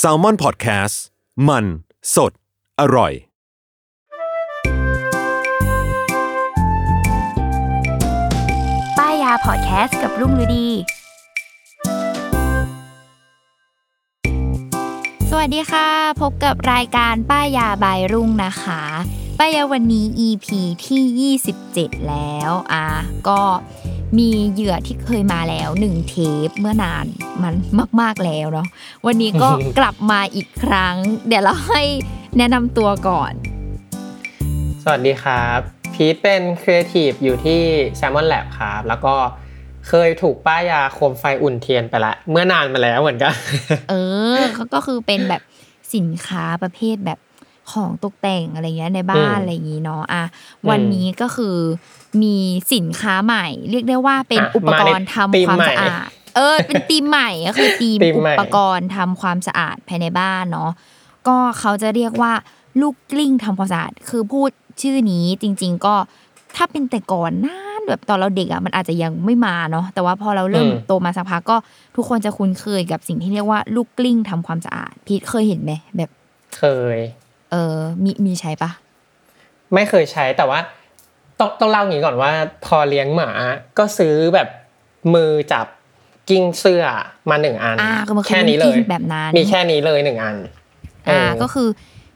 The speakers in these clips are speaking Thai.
s a l ม o n PODCAST มัน สด อร่อย ป้ายยาพอดแคสต์กับรุ่งฤดี สวัสดีค่ะ พบกับรายการป้ายยาบายรุ่งนะคะ ป้ายยาวันนี้ EP ที่ 27 แล้ว อะก็ มีเหยื่อที่เคยมาแล้วหนึ่งเทปเมื่อนานมันมาก ๆแล้วเนาะวันนี้ก็กลับมาอีกครั้ง เดี๋ยวเราให้แนะนำตัวก่อน สวัสดีครับ พีทเป็นครีเอทีฟอยู่ที่ Salmon Lab ครับ แล้วก็เคยถูกป้ายยาโคมไฟอุ่นเทียนไปละ เมื่อนานมาแล้วเหมือนกัน เออเขาก็คือเป็นแบบสินค้าประเภทแบบ ของตกแต่งอะไรเงี้ยในบ้านอืมอะไรอย่างงี้เนาะอะวันนี้ก็คือมีสินค้าใหม่ เรียกได้ว่าเป็นอะอุปกรณ์มาในทำธีมความใหม่สะอาด เออ เป็นธีมใหม่ก็คือธีมธีมอุใหม่ปกรณ์ทำความสะอาดภายในบ้านเนาะก็เขาจะเรียกว่าลูกกลิ้งทำความสะอาด คือพูดชื่อนี้จริง ๆ ก็ถ้าเป็นแต่ก่อนนานแบบตอนเราเด็กอะมันอาจจะยังไม่มาเนาะแต่ว่าพอเราเริ่มอืมโตมาสักพักก็ทุกคนจะคุ้นเคยกับสิ่งที่เรียกว่าลูกกลิ้งทำความสะอาดพีทเคยเห็นไหมแบบ เคย เออมีมีใช้ปะไม่เคยใช้แต่ว่า ต้องต้องเล่าอย่างนี้ก่อนว่า พอเลี้ยงหมาก็ซื้อแบบมือจับกิ้งเสื้อมาหนึ่งอันอ่าก็มันคือแค่นี้เลยลูกกลิ้งแบบนั้นมีแค่นี้เลยหนึ่งอัน อ่าเออก็คือ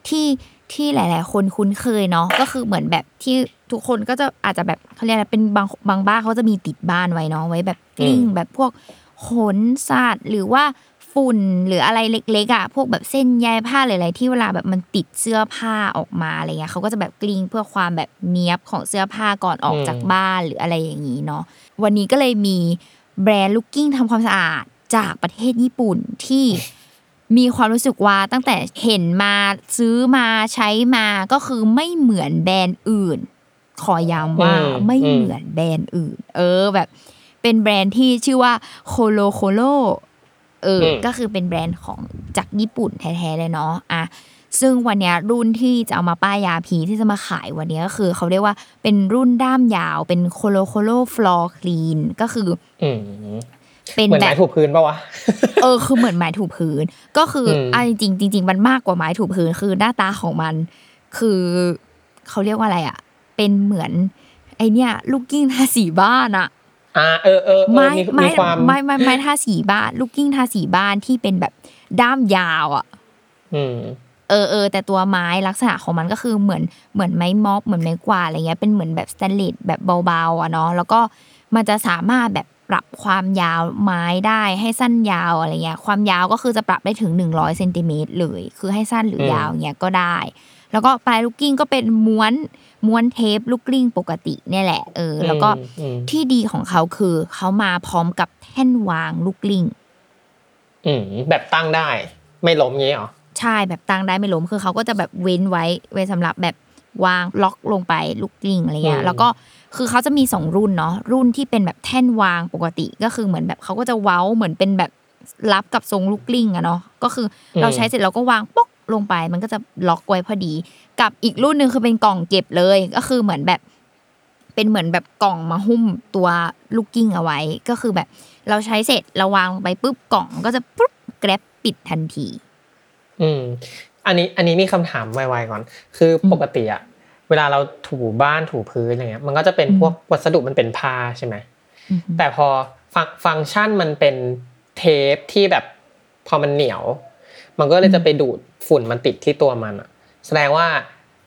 ที่ที่หลาย ๆ คนคุ้นเคยเนาะก็คือเหมือนแบบที่ทุกคนก็จะอาจจะแบบเขาเรียกอะไรเป็นบางบางบ้านเขาจะมีติดบ้านไว้เนาะไว้แบบกลิ้งแบบพวกขนสัตว์หรือว่า ฝุ่นหรืออะไรเล็กๆอะพวกแบบเส้นใยผ้าหลายๆที่เวลาแบบมันติดเสื้อผ้าออกมาอะไรเงี้ยเขาก็จะแบบกลิ้งเพื่อความแบบเนี้ยบของเสื้อผ้าก่อนออกจากบ้านหรืออะไรอย่างนี้เนาะวันนี้ก็เลยมีแบรนด์ลูกกลิ้งทำความสะอาดจากประเทศญี่ปุ่นที่มีความรู้สึกว่าตั้งแต่เห็นมาซื้อมาใช้มาก็คือไม่เหมือนแบรนด์อื่น ขอย้ำว่าอืมไม่อืมเหมือนแบรนด์อื่น เออแบบ เป็นแบรนด์ที่ชื่อว่า COLOCOLO เอออมก็คือเป็นแบรนด์ของจากญี่ปุ่นแท้ๆเลยเนาะอะซึ่งวันเนี้ยรุ่นที่จะเอามาป้ายยาพีทที่จะมาขายวันเนี้ยก็คือ เขาเรียกว่าเป็นรุ่นด้ามยาวเป็น COLOCOLO Floor Clean ก็คืออืมเป็นเหมือนแบบไม้ถูพื้นปะวะ เออคือเหมือนไม้ถูพื้น ก็คืออมอะจริงๆจริงๆมันมากกว่าไม้ถูพื้นคือหน้าตาของมัน คือเขาเรียกว่าอะไรอะ เป็นเหมือน ไอเนี้ยลูกกิ้งทาสีบ้านอะ อ่าเออเออเออไม้มีไม้มีความไม้ไม้ไม้ทาสีบ้านลูกกิ้งทาสีบ้านที่เป็นแบบด้ามยาวอะอืมเออเออแต่ตัวไม้ลักษณะของมันก็คือเหมือนเหมือนไม้ม็อบเหมือนไม้กวาดอะไรเงี้ยเป็นเหมือนแบบสแตนเลสแบบเบาๆอะเนาะแล้วก็มันจะสามารถแบบปรับความยาวไม้ได้ให้สั้นยาวอะไรเงี้ยความยาวก็คือจะปรับได้ถึง100เซนติเมตรเลย คือให้สั้นหรือยาวเงี้ยก็ได้ แล้วก็ปลายลูกกิ้งก็เป็นม้วนม้วนเทปลูกกลิ้งปกติเนี่ยแหละเออ แล้วก็อืมที่ดีของเขาคือเขามาพร้อมกับแท่นวางลูกกลิ้งอืมแบบตั้งได้ ไม่ล้มงี้เหรอใช่แบบตั้งได้ไม่ล้มคือเขาก็จะแบบเว้นไว้ไว้สำหรับแบบวางล็อกลงไปลูกกลิ้งอะไรเงี้อืยมแล้วก็คือเขาจะมีสองรุ่นเนาะรุ่นที่เป็นแบบแท่นวางปกติก็คือเหมือนแบบเขาก็จะเว้าเหมือนเป็นแบบรับกับทรงลูกกลิ้งอะเนาะก็คืออเราใช้เสร็จเราก็วางป๊อก ลงไปมันก็จะล็อกไว้พอดี กับอีกรุ่นหนึ่งคือเป็นกล่องเก็บเลยก็คือเหมือนแบบ เป็นเหมือนแบบกล่องมาหุ้มตัวลูกกิ้งเอาไว้ ก็คือแบบ เราใช้เสร็จเราวางลงไปปุ๊บกล่องก็จะปุ๊บแกร็บปิดทันที อืม อันนี้อันนี้มีคำถามไวๆก่อน คืออมปกติอะเวลาเราถูบ้านถูพื้นอะไรเงี้ย มันก็จะเป็นอืมพวกวัสดุมันเป็นผ้าใช่ไหมอือฮึแต่พอฟังฟังก์ชันมันเป็นเทปที่แบบพอมันเหนียว มันก็เลยจะไปดูดฝุ่นมันติดที่ตัวมันอะแสดงว่า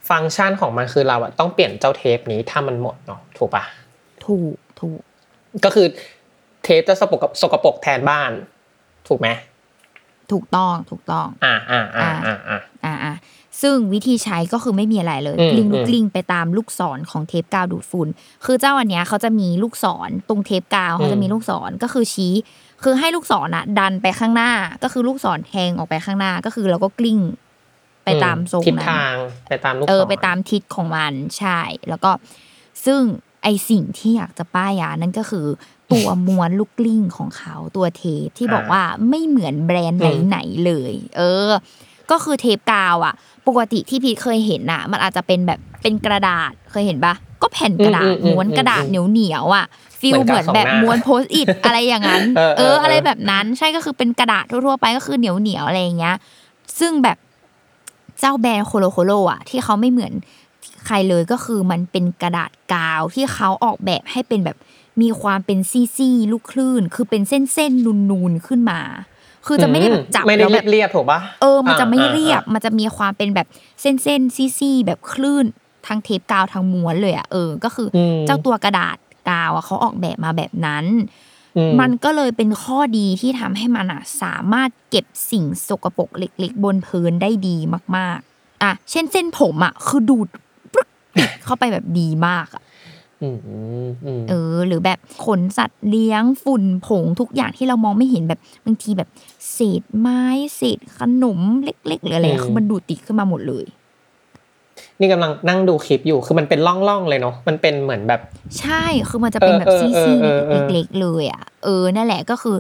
ฟังก์ชันของมันคือเราอะต้องเปลี่ยนเจ้าเทปนี้ถ้ามันหมดเนาะถูกปะถูกถูกก็คือเทปจะสกปรกสกปรกแทนบ้าน ถูกไหมถูกต้องถูกต้อง อ่าอ่าอ่าอ่าอ่าอ่าอ่าซึ่งวิธีใช้ก็คือไม่มีอะไรเลยอืมกลิ้งลูอืกมกลิ้งไปตามลูกศรของเทปกาวดูดฝุ่น คือเจ้าอันเนี้ยเขาจะมีลูกศรตรงเทปกาวเขาจะมีลูกศรก็คือชี้ คือให้ลูกศรน่ะ ดันไปข้างหน้า ก็คือลูกศรแทงออกไปข้างหน้าก็คือเราก็กลิ้ง ไปตามทรงทิศนั้นทางไปตามลูกศรเออไปตามทิศของมันใช่ แล้วก็ซึ่งไอสิ่งที่อยากจะป้ายยานั่นก็คือตัวม้วนลูกกลิ้งของเขาตัวเทปที่บอกว่าไม่เหมือนแบรนด์ไหนๆเลย เออ ก็คือเทปกาวอะ ปกติที่พีทเคยเห็นน่ะ มันอาจจะเป็นแบบเป็นกระดาษเคยเห็นปะก็แผ่นกระดาษม้วนกระดาษเหนียวเหนียวๆอะ ฟิลเหเหมือนแบบม้วน Post-it อะไรอย่างนั้นเออเออเออ อะไรแบบนั้นใช่ก็คือเป็นกระดาษทั่วๆไปก็คือเหนียวเหนียวๆอะไรอย่างเงี้ย ซึ่งแบบเจ้าแบรนด์ COLOCOLO อะ ที่เขาไม่เหมือนใครเลยก็คือมันเป็นกระดาษกาวที่เขาออกแบบให้เป็นแบบมีความเป็นซี่ๆลูกคลื่น คือเป็นเส้นๆนูนๆขึ้นมา คือจะไม่ได้แบบจับไม่ได้แล้วแบบเรียบๆถูกปะเออ มันจะไม่อ่าเรียบอ่ามันจะมีความเป็นแบบเส้นๆซี่ๆแบบคลื่นทั้งเทปกาวทั้งม้วนเลยอะเออ ก็คืออมเจ้าตัวกระดาษ กาวอะเขาออกแบบมาแบบนั้นอืมันก็เลยเป็นข้อดีที่ทำให้มันอะสามารถเก็บสิ่งสกปรกเล็ก ๆ บนพื้นได้ดีมาก ๆอะเช่นเส้นผมอะคือดูดปึ๊กติดเข้าไปแบบดีมากอะอืมอืมเออ หรือแบบขนสัตว์เลี้ยงฝุ่นผงทุกอย่างที่เรามองไม่เห็นแบบบางทีแบบเศษไม้เศษขนมเล็ก ๆ หรืออะไรอะคือมันดูดติดขึ้นมาหมดเลย นี่กำลังนั่งดูคลิปอยู่คือมันเป็นร่องๆเลยเนาะมันเป็นเหมือนแบบ ใช่คือมันจะเป็นแบบเออซี่เออเออเออๆเล็กๆเลยอะเออนั่นแหละก็คือ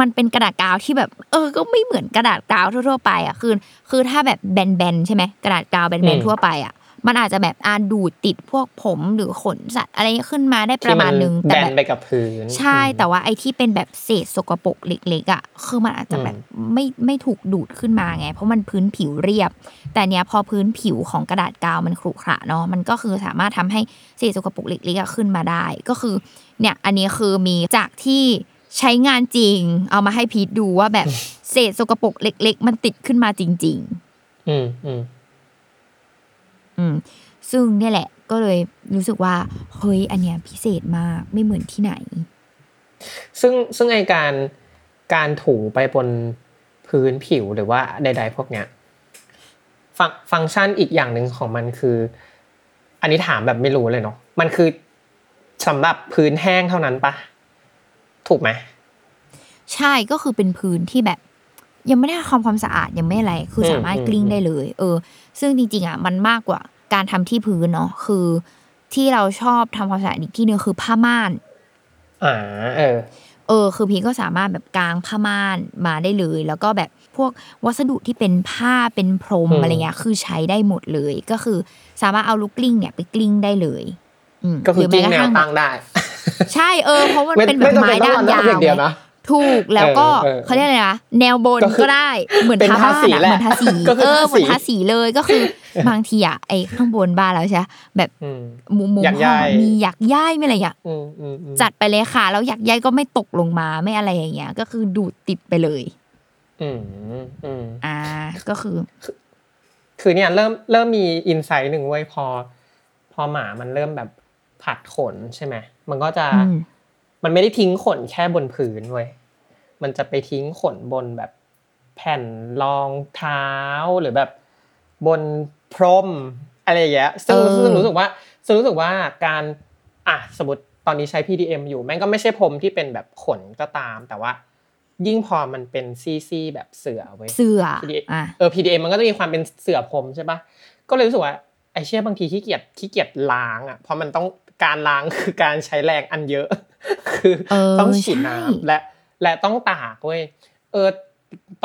มันเป็นกระดาษกาวที่แบบ เออ ก็ไม่เหมือนกระดาษกาวทั่วๆไปอะคือคือถ้าแบบแบนๆใช่ไหมกระดาษกาวแบนๆทั่วไปอะ มันอาจจะแบบอาดูดติดพวกผมหรือขนสัตว์อะไรขึ้นมาได้ประมาณนึงที่แต่แบแบนบไปกับพื้นใช่แต่ว่าไอ้ที่เป็นแบบเศษสกปรกเล็กๆอะคือมันอาจจะแบบไม่ไม่ถูกดูดขึ้นมาไง เพราะมันพื้นผิวเรียบ แต่เนี้ยพอพื้นผิวของกระดาษกาวมันขรุขระเนาะมันก็คือสามารถทำให้เศษสกปรกเล็กๆอะขึ้นมาได้ ก็คือเนี่ยอันนี้คือมีจากที่ใช้งานจริง เอามาให้พีทดูว่าแบบเศษสกปรกเล็ก ๆ มันติดขึ้นมาจริงอืมอืมๆ อืมซึ่งเนี่ยแหละก็เลยรู้สึกว่าเฮ้ยอันเนี้ยพิเศษมากไม่เหมือนที่ไหน ซึ่งซึ่งไอการการถูไปบนพื้นผิวหรือว่าใด ๆ พวกเนี้ยฟังฟังก์ชันอีกอย่างหนึ่งของมันคือ อันนี้ถามแบบไม่รู้เลยเนาะมันคือสำหรับพื้นแห้งเท่านั้นปะถูกไหมใช่ก็คือเป็นพื้นที่แบบ ยังไม่ได้ทำความสะอาดยังไม่อะไร คืออืมสามารถอืมกลิ้งได้เลย เออ ซึ่งจริงๆอะมันมากกว่าการทำที่พื้นเนาะคือที่เราชอบทำความสะอาดอีกที่หนึ่งคือผ้าม่านอ่าเออ เออ คือพีก็สามารถแบบกางผ้าม่านมาได้เลย แล้วก็แบบพวกวัสดุที่เป็นผ้าเป็นพรมอืมอะไรเงี้ยคือใช้ได้หมดเลย ก็คือสามารถเอาลูกกลิ้งเนี่ยไปกลิ้งได้เลยมก็คือหรืกิ้งม้แนกระวทั่ตั้งได้ ใช่เออเพราะมันไม่เป็นแบบไม่จำไม้เป็นต้องด้ามเอายาว อย่างเดียวไงนะถูกแล้วก็เออเออเขาเรียกอะไรนะแนวบนก็คือก็ได้เหมือนเป็นทาทาบ้านสีอะแหละเหมือนทาสีก็คือเออทาเหมือนสีทาสีเลยก็คือบางทีอะไอ้ข้างบนบ้านเราใช่ปะแบบอืมมุมมุมอยากห้องย้ายมีอยากย้ายไม่อะไรอยากอืมอืมอืมจัดไปเลยค่ะแล้วอยากย้ายก็ไม่ตกลงมาไม่อะไรอย่างเงี้ย ก็คือดูดติดไปเลยอืมอืมอ่าก็คือ คือเนี่ยเริ่มเริ่มมีอินไซต์หนึ่งไว้ยพอ พอหมามันเริ่มแบบผัดขนใช่ไหมมันก็จะอื มมันไม่ได้ทิ้งขนแค่บนพื้นเว้ยมันจะไปทิ้งขนบนแบบแผ่นรองเท้าหรือแบบบนพรมอะไรอย่างเงี้ยซึ่งเออซึ่งรู้สึกว่าซึ่งรู้สึกว่าการอะสมมติตอนนี้ใช้ PDM อยู่แม่งก็ไม่ใช่พรมที่เป็นแบบขนก็ตามแต่ว่า ยิ่งพอมันเป็นซี่ๆแบบเสือเว้ยเสื้อ PDA อะเออ PDM มันก็จะมีความเป็นเสือพรมใช่ปะก็เลยรู้สึกว่าไอเชี่ยบางทีขี้เกียจขี้เกียจล้างอะเพราะมันต้องการล้างคือการใช้แรงอันเยอะ คือเออต้องฉีดใช่น้ำและและต้องตากเว้ยเออ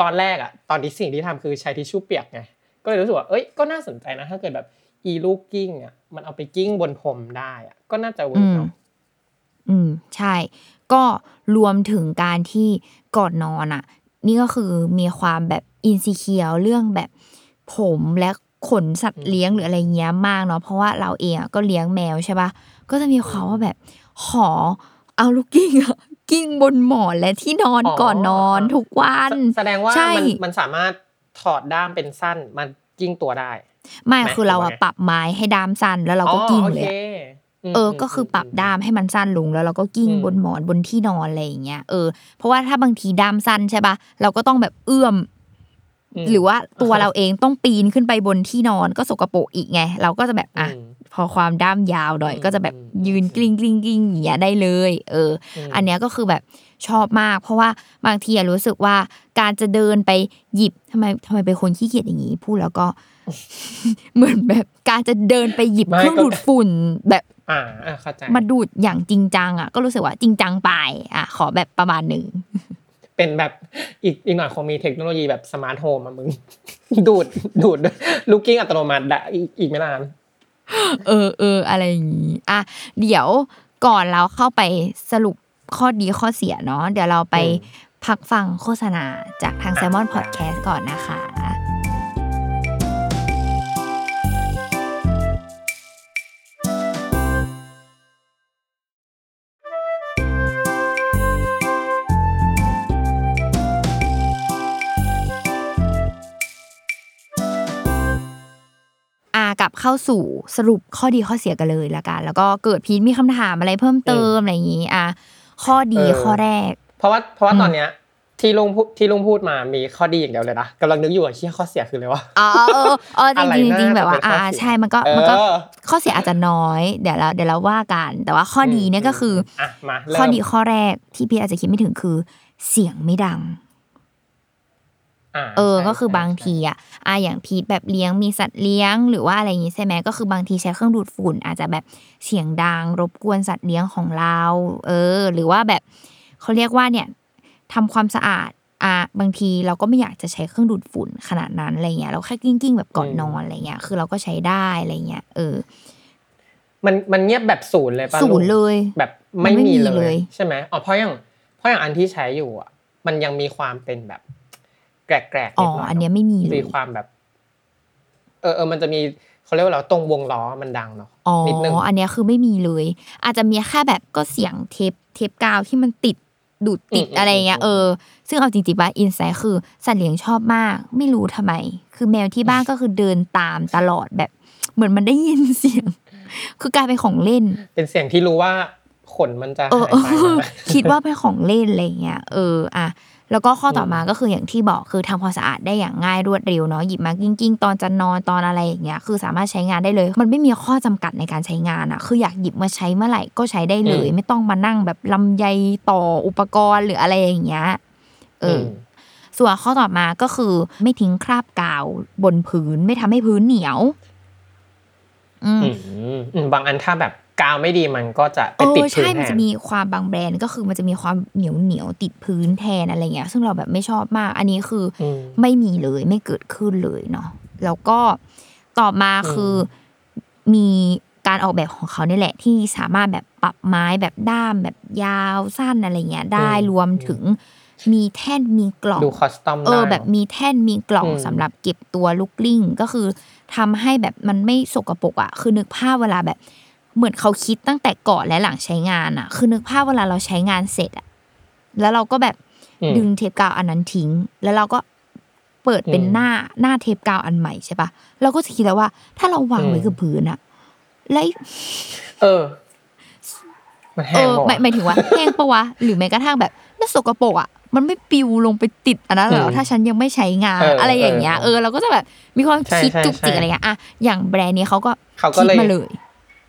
ตอนแรกอะตอนที่สิ่งที่ทำคือใช้ทิชชู่เปียกไงก็เลยรู้สึกว่าเอ้ยก็น่าสนใจนะ ถ้าเกิดแบบอีลูกกิ้งอะมันเอาไปกิ้งบนพรมได้อะก็น่าจะเวิร์กเนาะอืมใช่ ก็รวมถึงการที่ก่อนนอนอะนี่ก็คือมีความแบบ insecure เรื่องแบบผมและขนสัตว์เลี้ยงหรืออะไรเงี้ยมากเนาะเพราะว่าเราเองอะก็เลี้ยงแมวใช่ปะก็จะมีความว่าแบบขอ เอาลูกกิ้งอะกิ้งบนหมอนและที่นอนอ๋อก่อนนอนทุกวัน แสดงว่าใช่มันมันสามารถถอดด้ามเป็นสั้นมันกิ้งตัวได้ ไม่ไหมคือเราหรืออะว่าไงปรับไม้ให้ด้ามสั้นแล้วเราก็กิ้งเลยอะอ๋อโอคมเออ ก็คือปรับด้ามให้มันสั้นลงแล้วเราก็กิ้งอืมบนหมอนบนที่นอนอะไรอย่างเงี้ย เออ เพราะว่าถ้าบางทีด้ามสั้นใช่ปะเราก็ต้องแบบเอื้อมม หรือว่าตัวเราเองต้องปีนขึ้นไปบนที่นอนก็สกปรกอีกไง เราก็จะแบบอะอืมพอความด้ามยาวหน่อยอืมก็จะแบบอืมยืนกลิ้งกลิ้งกลิ้งอย่างเงี้ยได้เลย เอออมอันเนี้ยก็คือแบบชอบมาก เพราะว่าบางทีอะรู้สึกว่าการจะเดินไปหยิบทำไมทำไมเป็นคนขี้เกียจอย่างงี้พูดแล้วก็ เหมือนแบบการจะเดินไปหยิบไม่เครื่องก็ดูดฝุ่นแบบอ่าอ่าเข้าใจมาดูดอย่างจริงจังอะก็รู้สึกว่าจริงจังไปอะขอแบบประมาณหนึ่ง เป็นแบบอีกอีกหน่อยคงมีเทคโนโลยีแบบ smart home อะมึง ดูดดูดลูกกิ้งอัตโนมัติได้อีกอีกไม่นานเออเอออะไรอย่างงี้อะเดี๋ยวก่อนเราเข้าไปสรุปข้อดีข้อเสียเนาะเดี๋ยวเราไปพักฟังโฆษณาจากทาง Salmon Podcast ก่อนนะคะ กลับเข้าสู่สรุปข้อดีข้อเสียกันเลยละกัน แล้วก็เกิดพีทมีคำถามอะไรเพิ่มเติมอะไรอย่างนี้อะข้อดีเออข้อแรก เพราะว่าเพราะว่าอืมตอนเนี้ยที่ลุงพูดที่ลุงพูดมามีข้อดีอย่างเดียวเลยนะกำลังนึกอยู่ว่าที่ข้อเสียคืออะไรวะอ๋อเออเออจอะไรริงๆจริงๆน่าแบบว่าจะเป็นข้อ่าอเสียใช่มันก็เออมันก็ข้อเสียอาจจะน้อยเดี๋ยวเราเดี๋ยวเราว่ากัน แต่ว่าข้อดีเนี่ยก็คือออะมาเริ่มข้อดีข้อแรกที่พี่อาจจะคิดไม่ถึงคือ เสียงไม่ดังอ่า เออใช่ก็คือบางใช่ทีอะอะอย่างพีทแบบเลี้ยงมีสัตว์เลี้ยง หรือว่าอะไรอย่างงี้ใช่ไหมก็คือบางทีใช้เครื่องดูดฝุ่น อาจจะแบบเสียงดัง รบกวนสัตว์เลี้ยงของเรา เออ หรือว่าแบบเขาเรียกว่าเนี่ยทำความสะอาดอะบางทีเราก็ไม่อยากจะใช้เครื่องดูดฝุ่นขนาดนั้นอะไรเงี้ยเราแค่กิ้งกิ้งๆแบบก่อนนอนอะไรเงี้ยคือเราก็ใช้ได้อะไรเงี้ยเออ มันมันเงียบแบบศูนย์เลยป่ะศูนย์เลยแบบไม่มันไม่มีมีเลเลยยใช่ไหมอ๋อเพราะอย่างเพราะอย่างอันที่ใช้อยู่อะ มันยังมีความเป็นแบบ แกรกๆอ๋นิอดหน่อยอันเนี้ยไม่มีเลมียความแบบ เออเออมันจะมีเขาเรียกว่าอะไรตรงวงล้อมันดังเนาะอ๋อนิดนึงอันเนี้ยคือไม่มีเลย อาจจะมีแค่แบบก็เสียงเทปเทปกาวที่มันติดดูดติดอืมอืมอะไรเงี้ยอืมเออ ซึ่งเอาจริงๆว่าอินไซด์คือสัตว์เลี้ยงชอบมาก ไม่รู้ทำไม คือแมวที่บ้านก็คือเดินตามตลอดแบบ เหมือนมันได้ยินเสียง คือกลายเป็นของเล่น เป็นเสียงที่รู้ว่าขนมันจะเออหายเอไปอนะคิดว่าเป็นของเล่นอะไรเงี้ยเอออะ แล้วก็ข้อต่อมาก็คืออย่างที่บอกคือทำความสะอาดได้อย่างง่ายรวดเร็วเนาะหยิบมากิ้งกิ้งๆ ตอนจะนอนตอนอะไรอย่างเงี้ยคือสามารถใช้งานได้เลย มันไม่มีข้อจำกัดในการใช้งานอะคืออยากหยิบมาใช้เมื่อไหร่ก็ใช้ได้เลย ไม่ต้องมานั่งแบบลำไยต่ออุปกรณ์หรืออะไรอย่างเงี้ยเอออส่วนข้อต่อมาก็คือไม่ทิ้งคราบกาวบนพื้นไม่ทำให้พื้นเหนียว อืมอืมอืมบางอันถ้าแบบ กาวไม่ดีมันก็จะไปเอติดอพื้นใช่แทมันนจะมีความบางแบรนด์ก็คือมันจะมีความเหนียวเหนียวๆติดพื้นแทนอะไรเงี้ย ซึ่งเราแบบไม่ชอบมาก อันนี้คืออมไม่มีเลยไม่เกิดขึ้นเลยเนาะแล้วก็ต่อมาคืออมีการออกแบบของเขาเนี่ยแหละ ที่สามารถแบบปรับไม้แบบด้ามแบบยาวสั้นอะไรเงี้ย ได้อืมรวมถึงมีแท่นมีกล่องดูคอสตอมเอได้อแบบมีแท่นมีกล่องอืมสำหรับเก็บตัวลูกกลิ้งก็คือทำให้แบบมันไม่สกปรกอะคือนึกภาพเวลาแบบ เหมือนเขาคิดตั้งแต่ก่อนและหลังใช้งานอะ คือนึกภาพเวลาเราใช้งานเสร็จอะแล้วเราก็แบบอืมดึงเทปกาวอันนั้นทิ้ง แล้วเราก็เปิดเป็นอืมหน้าหน้าเทปกาวอันใหม่ใช่ปะเราก็จะคิดแล้วว่า ถ้าเราวางไว้อืมกับพื้นอะแล้วไอ้เออมันเอแห้งอหมดหมายหมายถึงว่าแห้งปะวะหรือแม้กระทั่งแบบน่าสกปรกอะมันไม่ปิวลงไปติดอันนั้นเหรออืมถ้าฉันยังไม่ใช้งานเออออะไรอย่างเงี้ยเออเออเราก็จะแบบมีความใช่คิดใช่จุกจิกใช่อะไรเงี้ยอะอย่างแบรนด์นี้เขาก็เขาก็คิดเลยมาเลย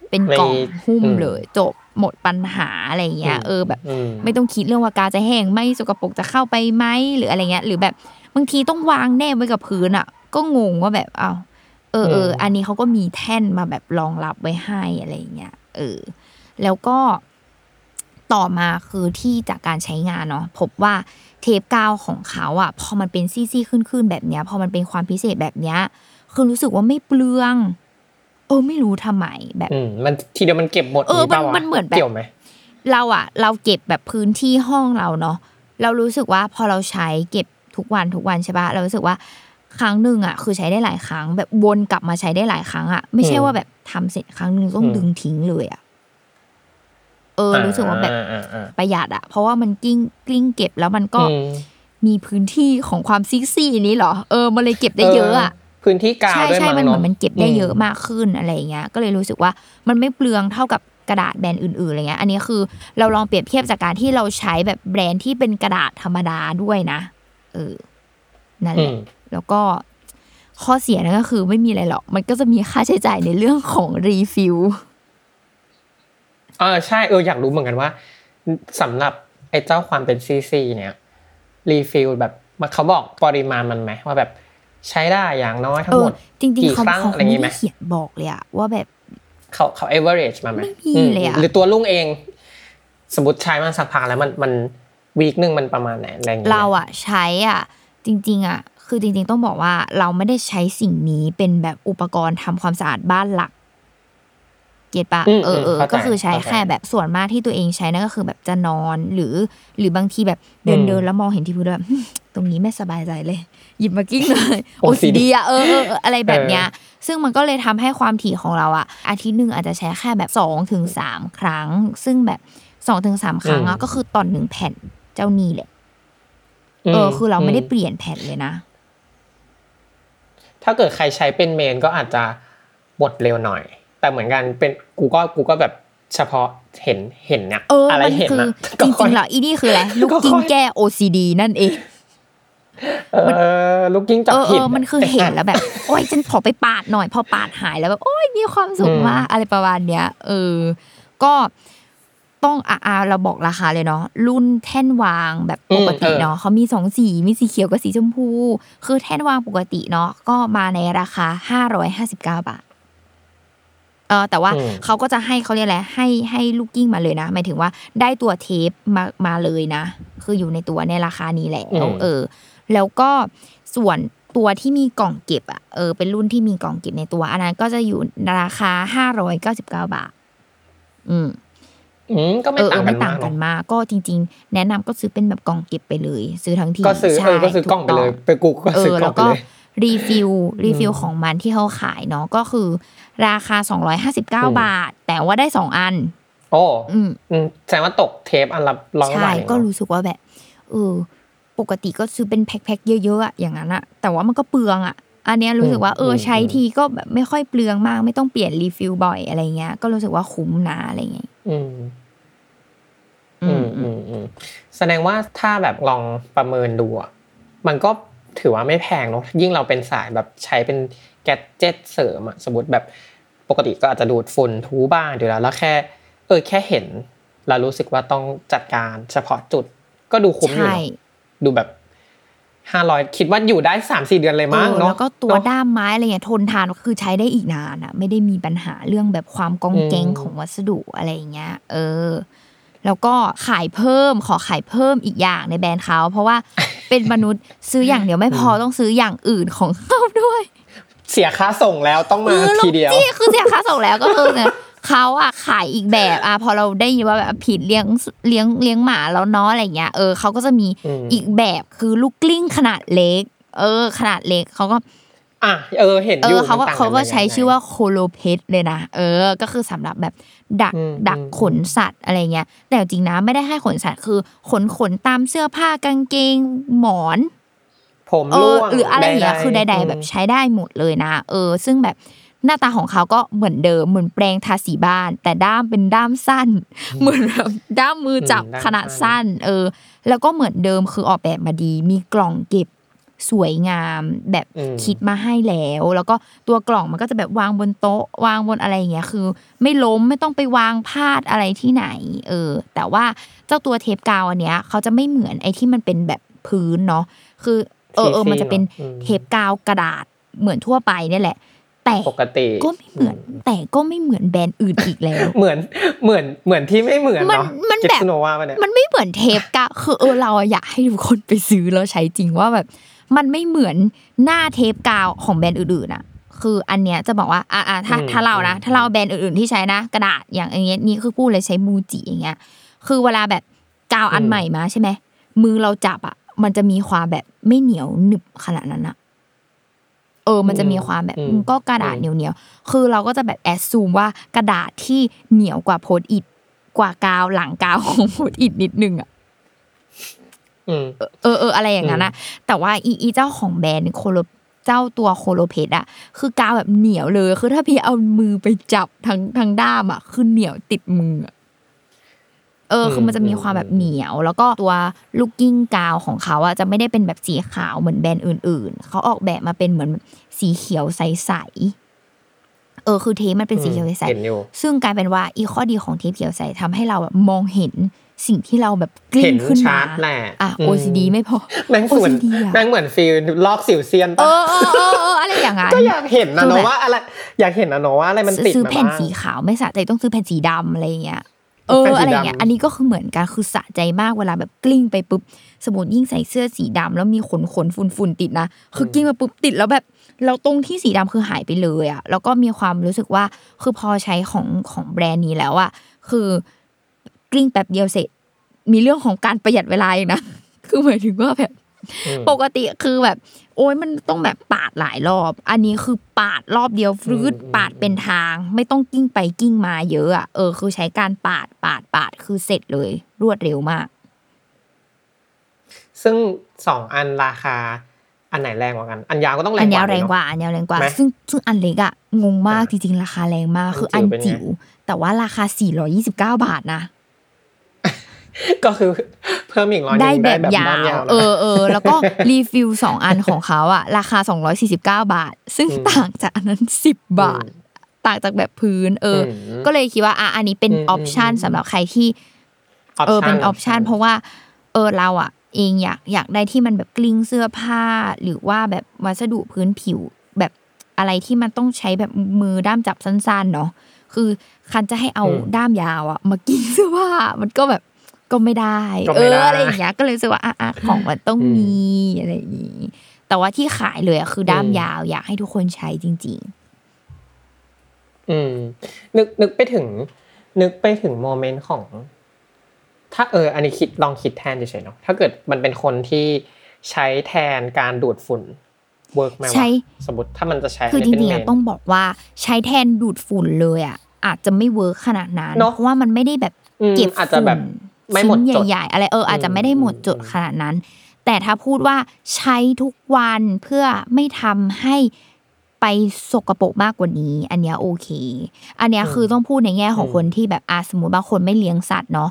เป็นกล่องไม่หุ้มอืมเลยจบหมดปัญหาอะไรเงี้ยอืมเออแบบอืมไม่ต้องคิดเรื่องว่ากาจะแห้งไหมสกปรกจะเข้าไปไหมหรืออะไรเงี้ย หรือแบบบางทีต้องวางแนบไว้กับพื้นอะ ก็งงว่าแบบอ้าวเออเอออืมอันนี้เขาก็มีแท่นมาแบบรองรับไว้ให้อะไรเงี้ยเออ แล้วก็ต่อมาคือที่จากการใช้งานเนาะพบว่าเทปกาวของเขาอะ พอมันเป็นซี่ๆขึ้นๆแบบเนี้ย พอมันเป็นความพิเศษแบบเนี้ยคือรู้สึกว่าไม่เปลือง เออไม่รู้ทำไมแบบอืมมันทีเดียวมันเก็บหมดเออปะวะมันมันเหมือนแบบเกี่ยวไหมเราอะเราเก็บแบบพื้นที่ห้องเราเนาะเรารู้สึกว่าพอเราใช้เก็บทุกวันทุกวันใช่ปะเรารู้สึกว่าครั้งหนึ่งอะคือใช้ได้หลายครั้ง แบบวนกลับมาใช้ได้หลายครั้งอะไม่ใช่อืมว่าแบบทำเสร็จครั้งหนึ่งต้องอืมดึงทิ้งเลยอะเออรู้สึกว่าแบบอ่อ่าอ่าประหยัดอะเพราะว่ามันกิ้งกลิ้งเก็บแล้วมันก็อืมมีพื้นที่ของความซิกซี่นี้เหรอ เออมันเลยเก็บได้เยอะอะ พื้นที่กาวใช่ด้วยใช่มั้งมันเหมือนเนาะมันเก็บได้เยอะมากขึ้นอะไรอย่างเงี้ย ก็เลยรู้สึกว่ามันไม่เปลืองเท่ากับกระดาษแบรนด์อื่นๆอะไรเงี้ย อันนี้คือเราลองเปรียบเทียบจากการที่เราใช้แบบแบรนด์ที่เป็นกระดาษธรรมดาด้วยนะเออนั่นแหละอืมแล้วก็ข้อเสียนั่นก็คือไม่มีอะไรหรอก มันก็จะมีค่าใช้จ่ายในเรื่องของ refillเออใช่เอออยากรู้เหมือนกันว่าสำหรับไอ้เจ้าความเป็นซีซีเนี่ยรีฟิลแบบมันเขาบอกปริมาณมันไหมว่าแบบ ใช้ได้อย่างน้อยทั้เองหอมดจริงกี่ๆเขาครั้งเขาอะไรอย่างงี้ไม่ไหมได้เขียนบอกเลยอะว่าแบบเขาเขา average มาไหมไม่มีอืเลยอะหรือตัวลุงเอง สมมติใช้มันสักพักแล้วมันมันวีคหนึ่งมันประมาณไหนอะไรอย่างเงี้ยเราอะใช้อะจริง ๆอะคือจริง ๆ ต้องบอกว่าเราไม่ได้ใช้สิ่งนี้เป็นแบบอุปกรณ์ทำความสะอาดบ้านหลักเก็ตปะอืมเออเออเข้าใจก็คือใช้เข้าใจแค่แบบส่วนมากที่ตัวเองใช้นั่นก็คือแบบจะนอนหรือ หรือบางทีแบบเดินอืมเดินแล้วมองเห็นที่พื้นแล้วแบบหึต รงนี้ไม่สบายใจเลย หยิบมากิ้งเลย OCD OCD อะเออเออเอออะไรแบบเนี้ย ซึ่งมันก็เลยทำให้ความถี่ของเราอะอาทิตย์หนึ่งอาจจะใช้แค่แบบสองถึงสามครั้ง ซึ่งแบบสองถึงสามครั้งอะอืมก็คือตอนหนึ่งแผ่นเจ้านี่แหละเออ คือเราไม่ได้เปลี่ยนแผ่นเลยนะ ถ้าเกิดใครใช้เป็นเมนก็อาจจะบดเร็วหน่อย แต่เหมือนกันเป็นกูก็กูก็แบบเฉพาะเห็นเห็นเนี่ยเอออะไรมันเห็นคือนะจริงๆแล้วอีนี่คืออะไรลูกกิ้งแก้ OCD นั่นเองเออ ลูกกิ้งจับเออเอผิดอมันคือเห็นแล้วแบบ โอ้ยฉันขอไปปาดหน่อย พอปาดหายแล้วแบบโอ้ยมีความสุขมากอะไรประมาณเนี้ย เออ ก็ต้องอ่าเราบอกราคาเลยเนาะรุ่นแท่นวางแบบปกติเนาะเขามีสองสีมีสีเขียวกับสีชมพู คือแท่นวางปกติเนาะก็มาในราคาห้าร้อยห้าสิบเก้าบาทเออแต่ว่าอืมเขาก็จะให้เขาเรียกอะไรให้ให้ลูกกิ้งมาเลยนะหมายถึงว่าได้ตัวเทปมามาเลยนะ คืออยู่ในตัวในราคานี้แหละอืมเออ แล้วก็ส่วนตัวที่มีกล่องเก็บอะเออเป็นรุ่นที่มีกล่องเก็บในตัว อันนั้นก็จะอยู่ราคาห้าร้อยเก้าสิบเก้าบาท อืมอืมก็ไม่เออเอต่างอกัไม่นต่ามางกกันเนอะมากก็จริง ๆ แนะนำก็ซื้อเป็นแบบกล่องเก็บไปเลย ซื้อทั้งทีก็ซื้อใช่เออก็ซื้อกล่องไปเลยถูต้ไปกูก็เอซื้ออกล่แล้องวไปก็เลยรีฟิลรีฟิลของมันที่เขาขายเนาะก็คือ ราคา259บาท แต่ว่าได้สองอัน โอ้อืมอืมแสดงว่าตกเทปอันละร้อยใช่บาทเองก็เนอะรู้สึกว่าแบบเออ ปกติก็ซื้อเป็นแพ็คๆเยอะๆอะอย่างนั้นอะแต่ว่ามันก็เปลืองอะอันเนี้ยรู้สึกว่าเออใช้ทีก็แบบไม่ค่อยเปลืองมาก ไม่ต้องเปลี่ยนรีฟิลบ่อยอะไรเงี้ย ก็รู้สึกว่าคุ้มนะอะไรเงี้ยอืมอือืมมอืมอืมแสดงว่าถ้าแบบลองประเมินดูอะมันก็ถือว่าไม่แพงเนอะยิ่งเราเป็นสายแบบใช้เป็นแกดเจ็ตเสริมอะสมมติแบบปกติก็อาจจะดูดฝุ่นทูบ้างอยู่แล้ว แล้วแค่ เออแค่เห็นแล้วรู้สึกว่าต้องจัดการเฉพาะจุด ก็ดูคุ้มอยู่ใช่เนอะ ดูแบบห้าร้อยคิดว่าอยู่ได้สามสี่เดือนเลยมั้งเออเนาะแล้วก็ตัวเนอะด้ามไม้อะไรเงี้ยทนทานคือใช้ได้อีกนานอะไม่ได้มีปัญหาเรื่องแบบความกองแกงอืมของวัสดุอะไรอย่างเงี้ย เออ แล้วก็ขายเพิ่มขอขายเพิ่มอีกอย่างในแบรนด์เขาเพราะว่าเป็นมนุษย์ซื้ออย่างเดียวไม่พอต้องซื้ออย่างอื่นของเขาด้วย เสียค่าส่งแล้วต้องมาเออทีเดียวจี้คือเสียค่าส่งแล้วก็คือเนี่ย เขาอะขายอีกแบบอะพอเราได้ยินว่าแบบผิดเลี้ยงเลี้ยงเลี้ยงหมาแล้วเนาะอะไรเงี้ยเออเขาก็จะมีอืมอีกแบบคือลูกกลิ้งขนาดเล็ก เออ ขนาดเล็กเขาก็อะเออเห็นเออยู่อเขาก็มันต่งนเขาก็ยังไงใช้ชื่อว่าโคโลเพสเลยนะเออ ก็คือสำหรับแบบดักอืมดักอืมขนสัตว์อะไรเงี้ย แต่จริงนะไม่ได้ให้ขนสัตว์คือขนขนตามเสื้อผ้ากางเกงหมอน ผมเอร่อวงหรืออะไรอย่างเงี้ยๆคือใดๆแบบใช้ได้หมดเลยนะ เออ ซึ่งแบบ หน้าตาของเขาก็เหมือนเดิมเหมือนแปรงทาสีบ้าน แต่ด้ามเป็นด้ามสั้น เหมือนแบบด้ามมือจับอืมด้ามขนาดสั้สั้นนเออ แล้วก็เหมือนเดิมคือออกแบบมาดี มีกล่องเก็บสวยงามแบบอืมคิดมาให้แล้ว แล้วก็ตัวกล่องมันก็จะแบบวางบนโต๊ะ วางบนอะไรอย่างเงี้ยคือ ไม่ล้มไม่ต้องไปวางพาดอะไรที่ไหน เออ แต่ว่าเจ้าตัวเทปกาวอันเนี้ยเขาจะไม่เหมือนไอ้ที่มันเป็นแบบพื้นเนาะคือ เออเออมันจะเป็นอืมเทปกาวกระดาษเหมือนทั่วไปเนี่ยแหละ แต่ปกติก็ไม่เหมือน แต่ก็ไม่เหมือนแบรนด์อื่นอีกแล้ว เหมือนเหมือนเหมือนที่ไม่เหมือนมันเนาะมันแบบเกสโนวาปะเนี่ยมันไม่เหมือนเทปกาวคือเออเราอะอยากให้ทุกคนไปซื้อแล้วใช้จริงว่าแบบ มันไม่เหมือนหน้าเทปกาวของแบรนด์อื่นๆอะคืออันเนี้ยจะบอกว่าอ่าอ่าถ้าอืมถ้าเรานะอืมถ้าเราแบรนด์อื่นๆที่ใช้นะกระดาษอย่างอันเนี้ยนี่คือพูดเลยใช้มูจิอย่างเงี้ย คือเวลาแบบกาวอันใหม่มาใช่ไหมมือเราจับอะมันจะมีความแบบไม่เหนียวหนึบขนาดนั้นอะเออมันจะมีความแบบอืมมันก็กระดาษอืมเหนียวเหนียวๆคือเราก็จะแบบแอดซูมว่ากระดาษที่เหนียวกว่า Post-it กว่ากาวหลังกาวของ Post-it นิดนึงอะอืมเออเอออะไรอย่างนั้นนะแต่ว่าอีอีเจ้าของแบรนด์โคโลเจ้าตัวโคโลเพสอะคือกาวแบบเหนียวเลย คือถ้าพี่เอามือไปจับทั้งทั้งด้ามอะคือเหนียวติดมืออะ เออคือมันจะมีความแบบเหนียว แล้วก็ตัวลูกกิ้งกาวของเขาอะจะไม่ได้เป็นแบบสีขาวเหมือนแบรนด์อื่น ๆ เขาออกแบบมาเป็นเหมือนสีเขียวใสๆเออคือเทปมันเป็นสีเขียวใสเห็นอยู่ๆซึ่งกลายเป็นว่าอีข้อดีของเทปเขียวใสทำให้เราแบบมองเห็นสิ่งที่เราแบบกลิ้เห็งนขึ้นชัมาดแหละอะอืม OCD ไม่พอแม่งเหมือน OCD อะแม่งเหมือนฟิลลอกสิวเซียนเอปะอเออเออเอออะไรอย่างนั้นก็อยากเห็นนะคือแบบเนาะว่าอะไรอยากเห็นนะเนาะว่าอะไรมันติดซื้อมาแผ่นบ้างสีขาวไม่สะใจต้องซื้อแผ่นสีดำอะไรอย่างเงี้ย เออใส่สีอะไรอย่างเงี้ยดำอันนี้ก็คือเหมือนกันคือสะใจมากเวลาแบบกลิ้งไปปุ๊บสมมติยิ่งใส่เสื้อสีดำแล้วมีขนขนฝุ่นฝุ่นๆติดนะคือกิ้งไปปุ๊บติดแล้วแบบ เราตรงที่สีดำคือหายไปเลยอะแล้วก็มีความรู้สึกว่าคือพอใช้ของของแบรนด์นี้แล้วอะคือกลิ้งแป๊บเดียวเสร็จ มีเรื่องของการประหยัดเวลาอีกนะคือหมายถึงว่าแบบอืม ปกติคือแบบ โอ้ยมันต้องแบบปาดหลายรอบ อันนี้คือปาดรอบเดียวฟรืดอืมปาดเป็นทาง ไม่ต้องกิ้งไปกิ้งมาเยอะอะเออ คือใช้การปาดปาดปาดคือเสร็จเลย รวดเร็วมาก ซึ่งสองอันราคา อันไหนแรงกว่ากัน อันยาวก็ต้องแรงอันกยาว่าวแรงเนอะกว่าอันยาวแรงกว่าไหมซึ่งซึ่งอันเล็กอะงงมากอ่าจริงๆราคาแรงมากอันคืออันจิ๋จิ๋ววเป็นไงแต่ว่าราคา429บาทนะ ก็คือเพิ่มอีกร้อยหได้นึ่งแบได้บแบบยาด้านวยาวนะเออเออแล้วก็รีฟิลสองอันของเขาอะราคา249บาท ซึ่งอืมต่างจากอันนั้น10บาท ต่างจากแบบพื้น เอออมก็เลยคิดว่าอะอันนี้เป็นอืมออปชันอืมสำหรับใครที่ เออเป็นออปชันเพราะว่า เออเราอะเองอยากอยากได้ที่มันแบบกลิ้งเสื้อผ้า หรือว่าแบบวัสดุพื้นผิวแบบอะไรที่มันต้องใช้แบบมือด้ามจับสั้นๆเนาะคือคันจะให้เอาอืมด้ามยาวอะมากลิ้งเสื้อผ้ามันก็แบบ ก็ไม่ได้ก็เอไม่ได้ออะไรอย่างเงี้ยก็เลยรู้สึกว่าอะอะของมันต้องอืมมีอะไรอย่างงี้แต่ว่าที่ขายเลยอะคือด้ามอืมยาวอยากให้ทุกคนใช้จริงอืม นึกนึกไปถึง นึกไปถึง moment ของ ถ้าเออ อันนี้คิดลองคิดแทนเฉยๆเนาะถ้าเกิดมันเป็นคนที่ใช้แทนการดูดฝุ่น work ไหมวะใช้สมมติถ้ามันจะใช้ๆคือจนนี้ริงๆเป็อะนต้องบอกว่าใช้แทนดูดฝุ่นเลยอะอาจจะไม่ work ขนาดนั้นเนอะเพราะว่ามันไม่ได้แบบอืมเก็บอาจจะฝุ่นแบบ ไม่หมดชิ้นจดใหญ่ๆอะไรเอออาจจะไม่ได้หมดจดอืมขนาดนั้น แต่ถ้าพูดว่าใช้ทุกวันเพื่อไม่ทำให้ไปสกปรกมากกว่านี้ อันเนี้ยโอเค อันเนี้ยคือต้องพูดในแง่ของคนที่แบบอาสมมติบางคนไม่เลี้ยงสัตว์เนาะ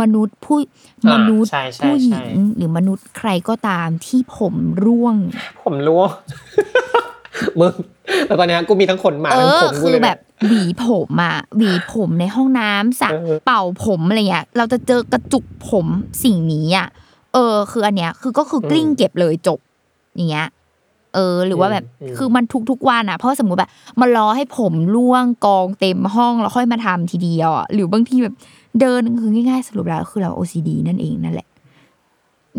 มนุษย์ผู้อ่ามนุษย์ใช่ใช่ผู้หญิใช่งหรือมนุษย์ใครก็ตามที่ผมร่วง ผมรู้ มึงแล้วตอนเนี้ยกูมีทั้งขนหมาเอทั้งอผมกูคือเลยแบเนี่ยบหวีผมอะหวีผมในห้องน้ำสระเออเป่าผมอะไรเงี้ยเราจะเจอกระจุกผมสิ่งนี้อะเออ คืออันเนี้ยคือก็คือกลิ้งเก็บเลยจบอย่างเงี้ยเออ หรือว่าแบบคือมันทุกๆวันอะเพราะสมมุติแบบมารอให้ผมร่วงกองเต็มห้องแล้วค่อยมาทำทีเดียวอะหรือบางทีแบบเดินคือง่ายๆสรุปแล้วคือเรา OCD นั่นเองนั่นแหละ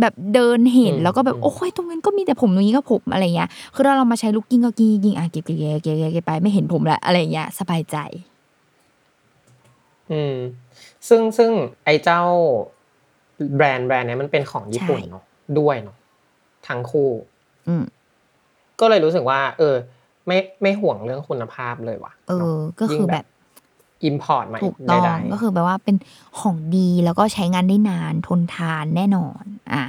แบบเดินเห็นแล้วก็แบบโอ้ยตรงนั้นก็มีแต่ผมตรงนี้ก็ผมอะไรเงี้ยคือถ้าเรามาใช้ลูกกิ้งก็กิ้งกิ้งอะเก็บเก็บเก็บเก็บเก็บเก็บไปไม่เห็นผมแล้วอะไรเงี้ยสบายใจ อืม ซึ่งซึ่งไอ้เจ้าแบรนด์แบรนด์เนี้ยมันเป็นของญี่ปุ่นใช่เนาะด้วยเนาะทั้งคู่ อืมก็เลยรู้สึกว่า เออ ไม่ไม่ห่วงเรื่องคุณภาพเลยว่ะเออ ก็คือแบบ import มาถูอีกกต้องได้ก็คือแปลว่าเป็นของดีแล้วก็ใช้งานได้นานทนทานแน่นอน อะ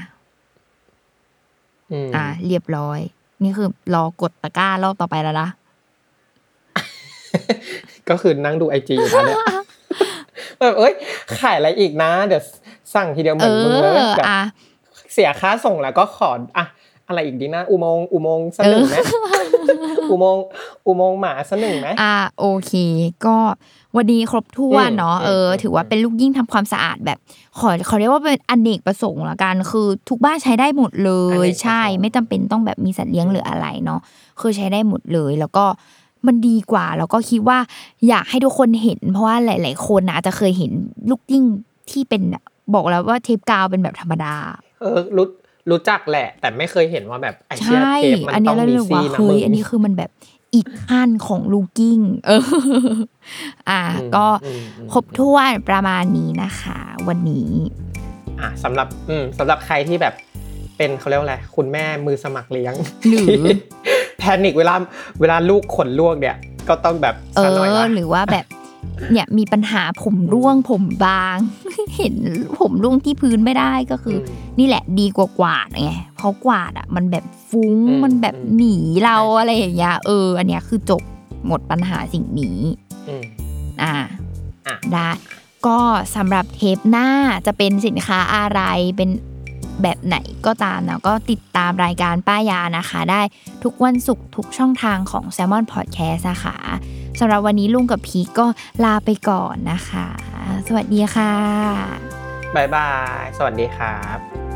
อืมอะเรียบร้อย นี่คือรอกดตะกร้ารอบต่อไปแล้วนะก็คือนั่งดูไอจีอยู่นะเนี่ยแบบเอ้ยขายอะไรอีกนะ เดี๋ยวสั่งทีเดียวเหเอมือนมึงเลยอแบบอะเสียค่าส่งแล้วก็ขออะอะไรอีกดีนะ อุโมงค์อุโมงค์สักหนึ่งไหมอุโมงค์ อุโมงค์หมาสักหนึ่งไหมอะโอเค ก็วันนี้ครบถ้วนอืมเนาะอืมเอออืมถือว่าเป็นลูกยิ่งทำความสะอาดแบบ ขอขอเรียกว่าเป็นอเนกประสงค์ละกัน คือทุกบ้านใช้ได้หมดเลย ใช่ ไม่จำเป็นต้องแบบมีสัตว์เลี้ยงหรืออะไรเนาะคือใช้ได้หมดเลยแล้วก็มันดีกว่า แล้วก็คิดว่าอยากให้ทุกคนเห็น เพราะว่าหลาย ๆ คนนะอาจจะเคยเห็นลูกยิ่งที่เป็นบอกแล้วว่าเทปกาวเป็นแบบธรรมดา เออรู้รู้จักแหละ แต่ไม่เคยเห็นว่าแบบไอเชียใช่เทปมันอันต้เนี้อยงเรามีเลยซี่ว่านะเฮ้มึยงอันนี้คือมันแบบ อีกขั้นของลูกิ้งเอออะอืมก็อืมอืมครบถ้วนประมาณนี้นะคะ วันนี้ อะสำหรับอืมสำหรับใครที่แบบเป็นเขาเรียกว่าอะไรคุณแม่มือสมัครเลี้ยงหรือแพนิกเวลาเวลาลูกขนลวกเนี่ย ก็ต้องแบบเอสักหน่อยอละหรือว่าแบบ เนี่ยมีปัญหาผมร่วงผมบาง เห็นผมร่วงที่พื้นไม่ได้ก็คืออมนี่แหละดีกว่ากวาดไงเพราะกวาดอะ มันแบบฟุ้งอืมมันแบบอืมหนีเราใช่อะไรอย่างเงี้ยเออ อันเนี้ยคือจบหมดปัญหาสิ่งนี้อืมอ่าอะได้ก็สำหรับเทปหน้าจะเป็นสินค้าอะไรเป็นแบบไหนก็ตามนะก็ติดตามรายการป้ายานะคะ ได้ทุกวันศุกร์ทุกช่องทางของ Salmon Podcast นะคะ สำหรับวันนี้ลุงกับพีก็ลาไปก่อนนะคะ สวัสดีค่ะบายบาย สวัสดีครับ